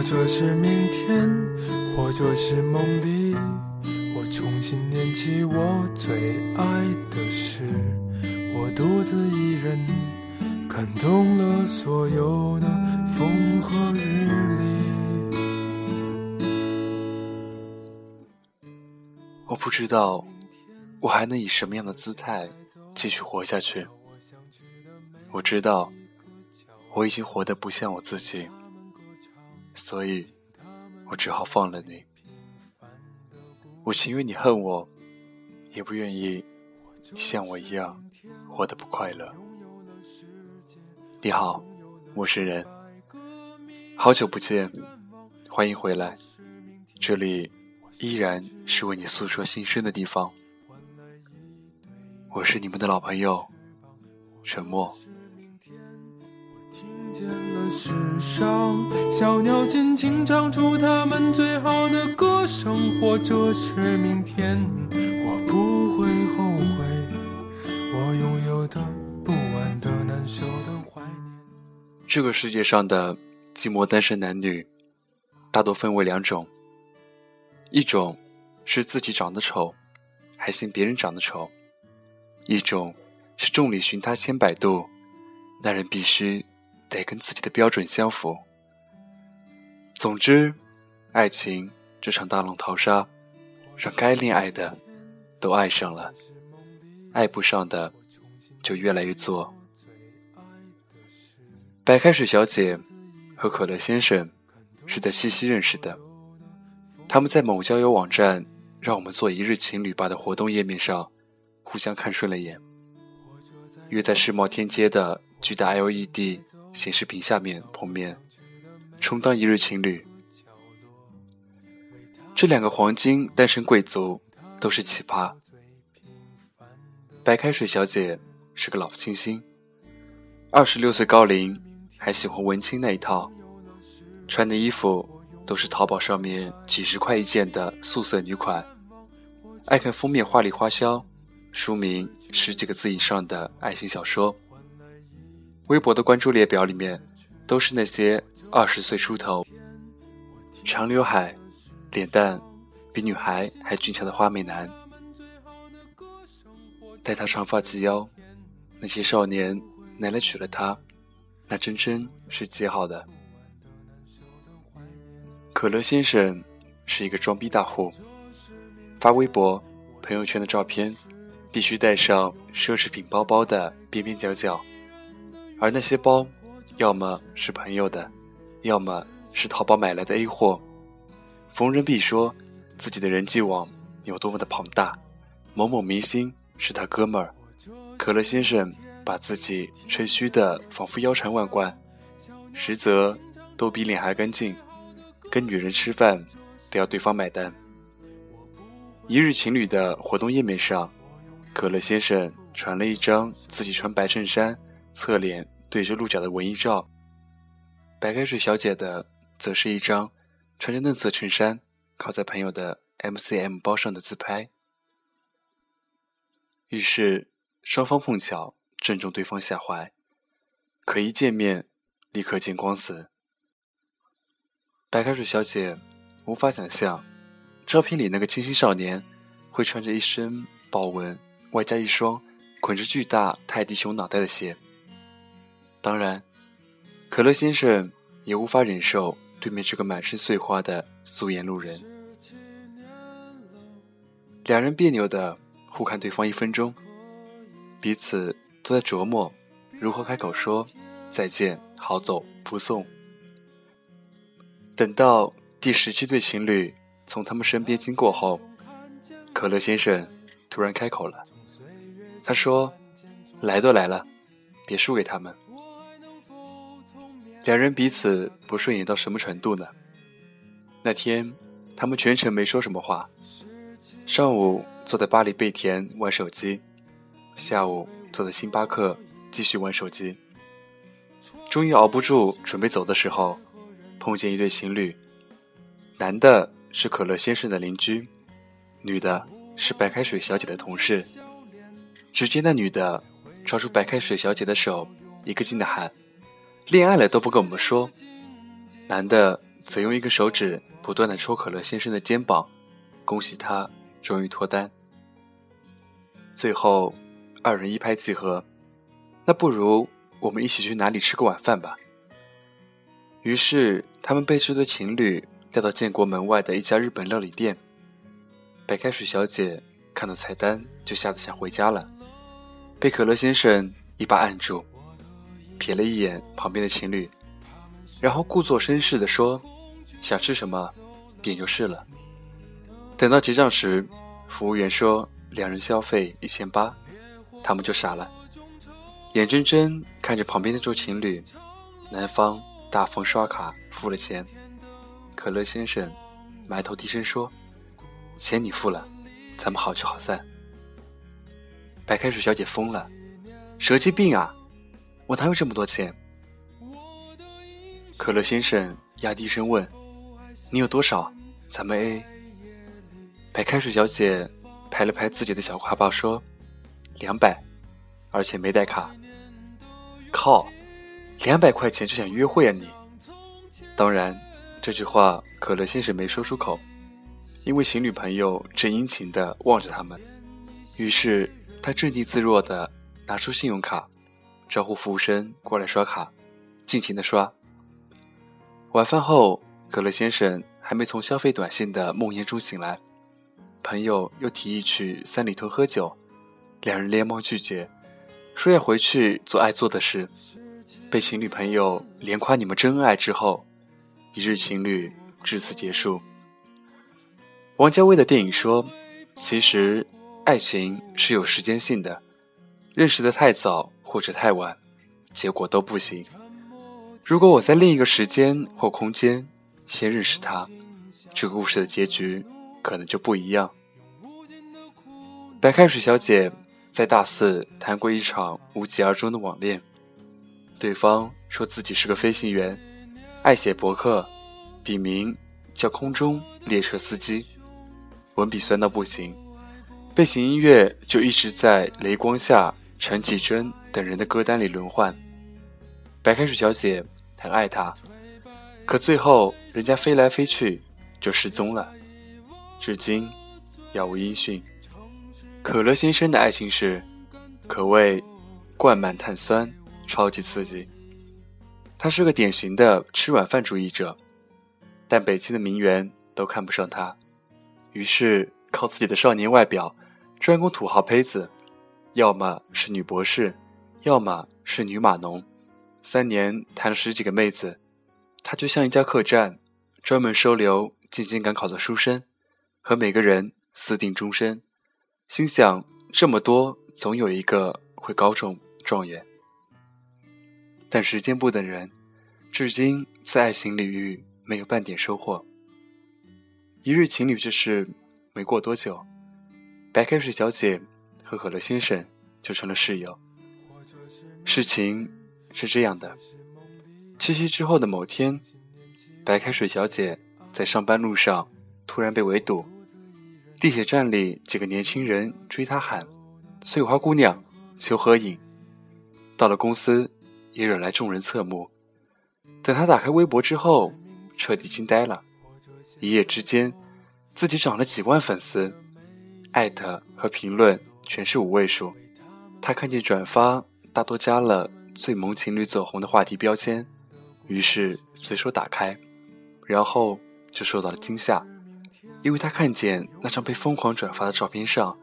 或者是明天，或者是梦里，我重新念起我最爱的诗。我独自一人，看懂了所有的风和日丽。我不知道，我还能以什么样的姿态继续活下去。我知道，我已经活得不像我自己，所以，我只好放了你。我情愿你恨我，也不愿意像我一样活得不快乐。你好，陌生人，好久不见，欢迎回来，这里依然是为你诉说心声的地方。我是你们的老朋友，沉默。世上小鸟尽情唱出它们最好的歌声，或者是明天，我不会后悔，我拥有的不安的难受的怀念。这个世界上的寂寞单身男女，大多分为两种，一种是自己长得丑，还嫌别人长得丑；一种是众里寻他千百度，那人必须。得跟自己的标准相符。总之，爱情这场大浪淘沙，让该恋爱的都爱上了，爱不上的就越来越作。白开水小姐和可乐先生是在西溪认识的，他们在某交友网站“让我们做一日情侣吧”的活动页面上互相看顺了眼，约在世贸天阶的巨大 LED。显示屏下面碰面，充当一日情侣。这两个黄金单身贵族都是奇葩。白开水小姐是个老清新，二十六岁高龄，还喜欢文青那一套，穿的衣服都是淘宝上面几十块一件的素色女款，爱看封面花里花销、书名十几个字以上的爱情小说。微博的关注列表里面，都是那些二十岁出头、长刘海、脸蛋比女孩还俊俏的花美男。待他长发及腰，那些少年奶奶娶了她，那真真是极好的。可乐先生是一个装逼大户，发微博、朋友圈的照片必须带上奢侈品包包的边边角角。而那些包，要么是朋友的，要么是淘宝买来的 A 货。逢人必说自己的人际网有多么的庞大，某某明星是他哥们儿。可乐先生把自己吹嘘的仿佛腰缠万贯，实则都比脸还干净。跟女人吃饭都要对方买单。一日情侣的活动页面上，可乐先生传了一张自己穿白衬衫。侧脸对着鹿角的文艺照，白开水小姐的则是一张穿着嫩色衬衫靠在朋友的 MCM 包上的自拍。于是双方碰巧正中对方下怀，可一见面立刻见光死。白开水小姐无法想象，照片里那个清新少年会穿着一身豹纹，外加一双捆着巨大泰迪熊脑袋的鞋。当然，可乐先生也无法忍受对面这个满身碎花的素颜路人。两人别扭的互看对方一分钟，彼此都在琢磨如何开口说再见、好走、不送。等到第十七对情侣从他们身边经过后，可乐先生突然开口了，他说：“来都来了，别输给他们。”两人彼此不顺眼到什么程度呢？那天，他们全程没说什么话。上午坐在巴黎贝甜玩手机，下午坐在星巴克继续玩手机。终于熬不住，准备走的时候，碰见一对情侣。男的是可乐先生的邻居，女的是白开水小姐的同事。只见那女的抓住白开水小姐的手，一个劲的喊。恋爱了都不跟我们说，男的则用一个手指不断的戳可乐先生的肩膀，恭喜他终于脱单。最后，二人一拍即合，那不如我们一起去哪里吃个晚饭吧。于是，他们被这对情侣带到建国门外的一家日本料理店。白开水小姐看到菜单就吓得想回家了，被可乐先生一把按住，瞥了一眼旁边的情侣，然后故作绅士地说：“想吃什么，点就是了。”等到结账时，服务员说两人消费一千八，他们就傻了，眼睁睁看着旁边的桌情侣，男方。大方刷卡付了钱，可乐先生埋头低声说：“钱你付了，咱们好聚好散。”白开水小姐疯了，蛇精病啊！我哪有这么多钱？可乐先生压低声问：“你有多少？咱们 A。”白开水小姐拍了拍自己的小挎包说：“两百，而且没带卡。”靠！两百块钱就想约会啊你？当然，这句话可乐先生没说出口，因为情侣朋友正殷勤地望着他们。于是他镇定自若地拿出信用卡，招呼服务生过来刷卡，尽情的刷。晚饭后，可乐先生还没从消费短信的梦魇中醒来，朋友又提议去三里屯喝酒，两人连忙拒绝，说要回去做爱做的事。被情侣朋友连夸你们真爱之后，一日情侣至此结束。王家卫的电影说：“其实爱情是有时间性的，认识的太早或者太晚，结果都不行。如果我在另一个时间或空间先认识他，这个故事的结局可能就不一样。”白开水小姐在大四谈过一场无疾而终的网恋。对方说自己是个飞行员，爱写博客，笔名叫空中列车司机，文笔酸到不行，背景音乐就一直在雷光下、陈绮贞等人的歌单里轮换。白开水小姐很爱他，可最后人家飞来飞去就失踪了，至今杳无音讯。可乐先生的爱情史可谓灌满碳酸。超级刺激。他是个典型的吃软饭主义者，但北京的名媛都看不上他，于是靠自己的少年外表，专攻土豪胚子，要么是女博士，要么是女码农。三年谈了十几个妹子，他就像一家客栈，专门收留进京赶考的书生，和每个人私定终身。心想这么多，总有一个会高中状元。但时间不等人，至今在爱情领域没有半点收获。一日情侣之事没过多久，白开水小姐和可乐先生就成了室友。事情是这样的：七夕之后的某天，白开水小姐在上班路上突然被围堵，地铁站里几个年轻人追她喊：“翠花姑娘，求合影。”到了公司。也惹来众人侧目。等他打开微博之后，彻底惊呆了。一夜之间，自己涨了几万粉丝，艾特和评论全是五位数。他看见转发大多加了“最萌情侣走红”的话题标签，于是随手打开，然后就受到了惊吓，因为他看见那张被疯狂转发的照片上，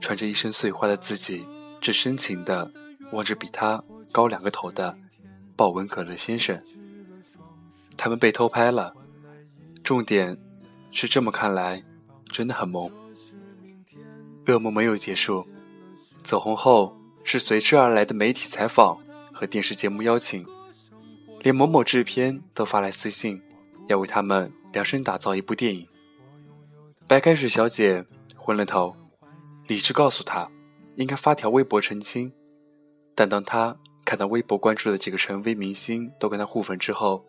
穿着一身碎花的自己，正深情的望着比他。高两个头的豹纹可乐先生，他们被偷拍了。重点是这么看来，真的很萌。噩梦没有结束，走红后是随之而来的媒体采访和电视节目邀请，连某某制片都发来私信，要为他们量身打造一部电影。白开水小姐昏了头，理智告诉她，应该发条微博澄清，但当她。看到微博关注的几个成微明星都跟她互粉之后，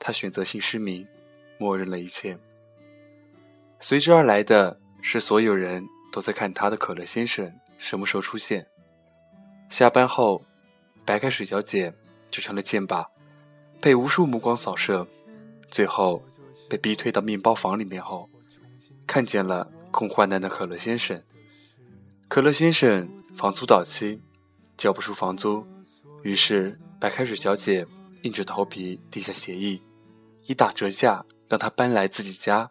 她选择性失明，默认了一切。随之而来的是所有人都在看他的可乐先生什么时候出现。下班后，白开水小姐就成了箭靶，被无数目光扫射，最后被逼退到面包房里面后，看见了空患难的可乐先生。可乐先生房租到期，交不出房租，于是白开水小姐硬着头皮定下协议，以打折价让他搬来自己家。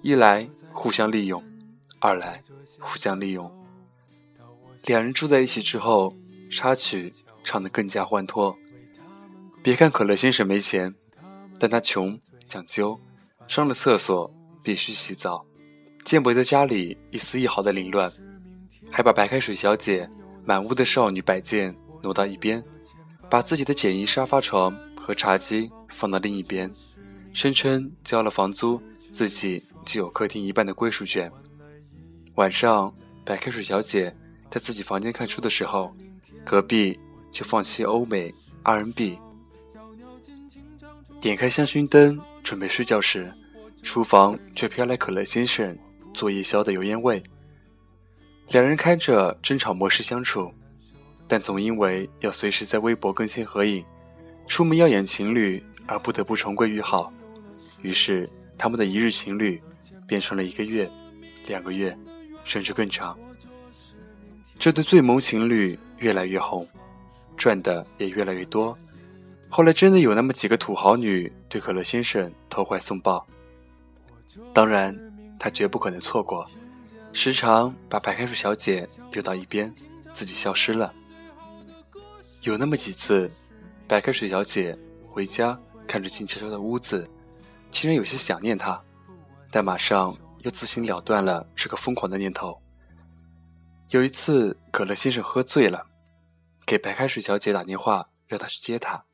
一来互相利用，二来互相利用。两人住在一起之后，插曲唱得更加欢脱。别看可乐先生没钱，但他穷讲究，上了厕所必须洗澡，见不得家里一丝一毫的凌乱，还把白开水小姐满屋的少女摆件挪到一边，把自己的简易沙发床和茶几放到另一边，声称交了房租，自己就有客厅一半的归属权。晚上，白开水小姐在自己房间看书的时候，隔壁就放起欧美 R&B。点开香薰灯，准备睡觉时，厨房却飘来可乐先生做夜宵的油烟味。两人开着争吵模式相处，但总因为要随时在微博更新合影，出门要演情侣而不得不重归于好。于是，他们的一日情侣变成了一个月、两个月，甚至更长。这对最萌情侣越来越红，赚的也越来越多。后来真的有那么几个土豪女对可乐先生投怀送抱，当然他绝不可能错过，时常把白开水小姐丢到一边，自己消失了。有那么几次，白开水小姐回家看着静悄悄的屋子，竟然有些想念他，但马上又自行了断了这个疯狂的念头。有一次，可乐先生喝醉了，给白开水小姐打电话让她去接他。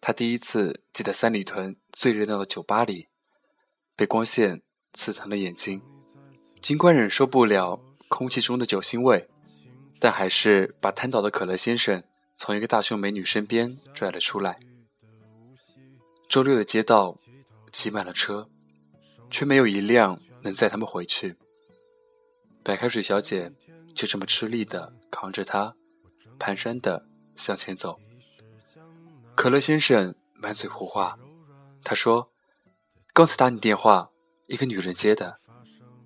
他第一次挤在三里屯最热闹的酒吧里，被光线刺疼了眼睛。尽管忍受不了空气中的酒腥味，但还是把瘫倒的可乐先生从一个大胸美女身边拽了出来。周六的街道挤满了车，却没有一辆能载他们回去。白开水小姐就这么吃力的扛着他，蹒跚的向前走。可乐先生满嘴胡话，他说：“刚才打你电话，一个女人接的，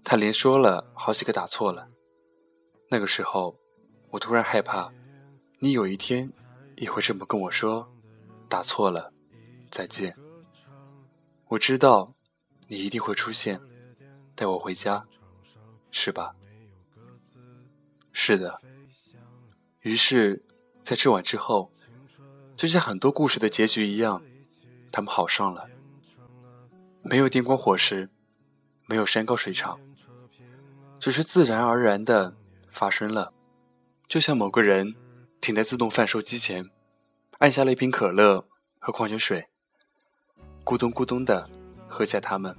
他连说了好几个打错了。那个时候，我突然害怕，你有一天也会这么跟我说，打错了，再见。我知道你一定会出现，带我回家，是吧？是的。于是，在这晚之后。”就像很多故事的结局一样，他们好上了。没有电光火石，没有山高水长，只是自然而然的发生了。就像某个人停在自动贩售机前，按下了一瓶可乐和矿泉水，咕咚咕咚的喝下它们，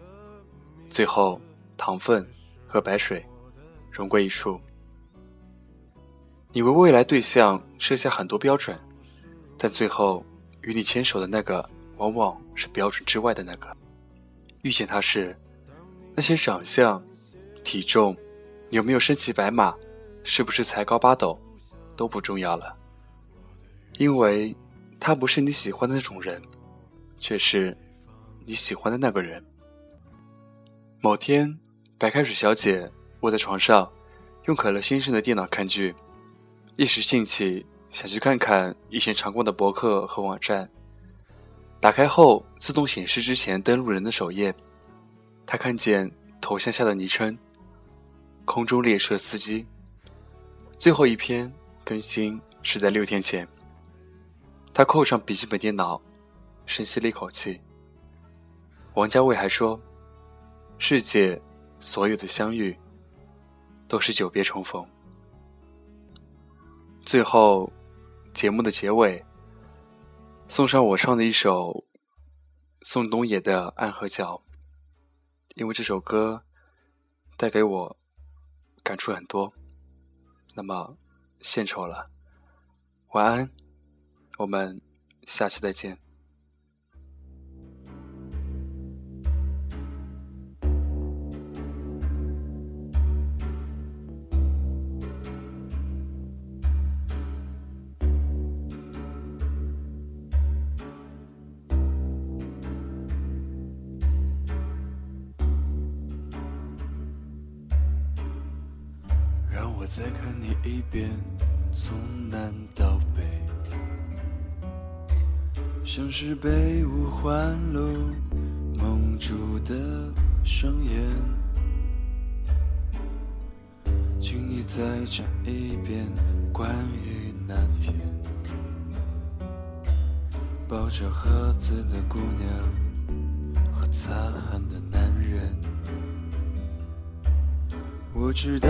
最后糖分和白水融归一处。你为未来对象设下很多标准。但最后，与你牵手的那个，往往是标准之外的那个。遇见他时，那些长相、体重、有没有身骑白马、是不是才高八斗，都不重要了。因为，他不是你喜欢的那种人，却是你喜欢的那个人。某天，白开水小姐卧在床上，用可乐先生的电脑看剧，一时兴起。想去看看以前常逛的博客和网站。打开后，自动显示之前登录人的首页。他看见头像下的昵称“空中列车司机”。最后一篇更新是在六天前。他扣上笔记本电脑，深吸了一口气。王家卫还说：“世界所有的相遇，都是久别重逢。”最后。节目的结尾，送上我唱的一首宋冬野的《暗河桥》，因为这首歌带给我感触很多。那么，献丑了，晚安，我们下期再见。我再看你一遍，从南到北，像是被五环路蒙住的双眼。请你再讲一遍关于那天抱着盒子的姑娘和擦汗的男人。我知道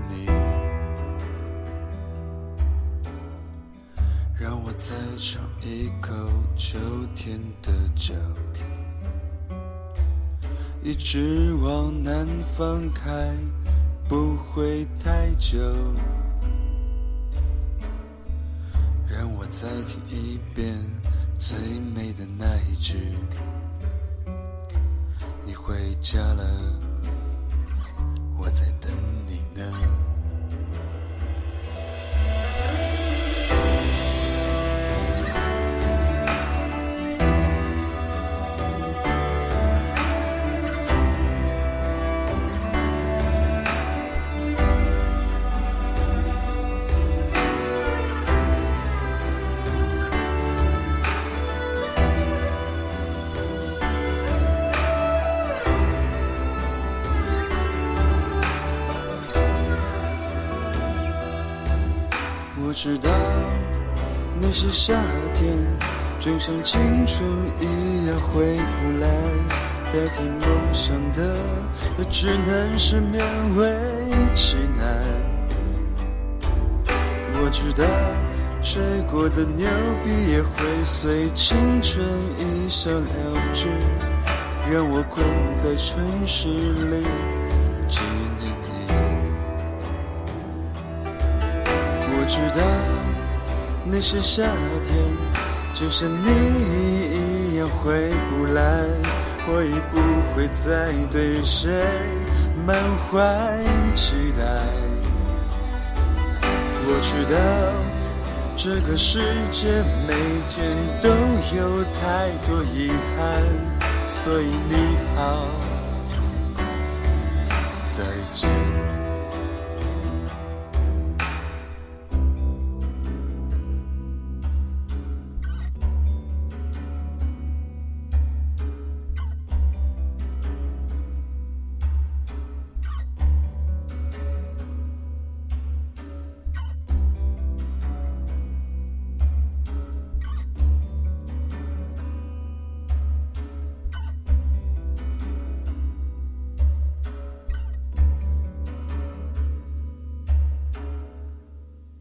再尝一口秋天的酒，一直往南方开，不会太久。让我再听一遍最美的那一句，你回家了，我在等你呢。知道那些夏天就像青春一样回不来，代替梦想的也只能是勉为其难。我知道吹过的牛逼也会随青春一笑了之，让我困在城市里纪念你我知道那些夏天就像你一样回不来，我已不会再对谁满怀期待。我知道这个世界每天都有太多遗憾，所以你好，再见。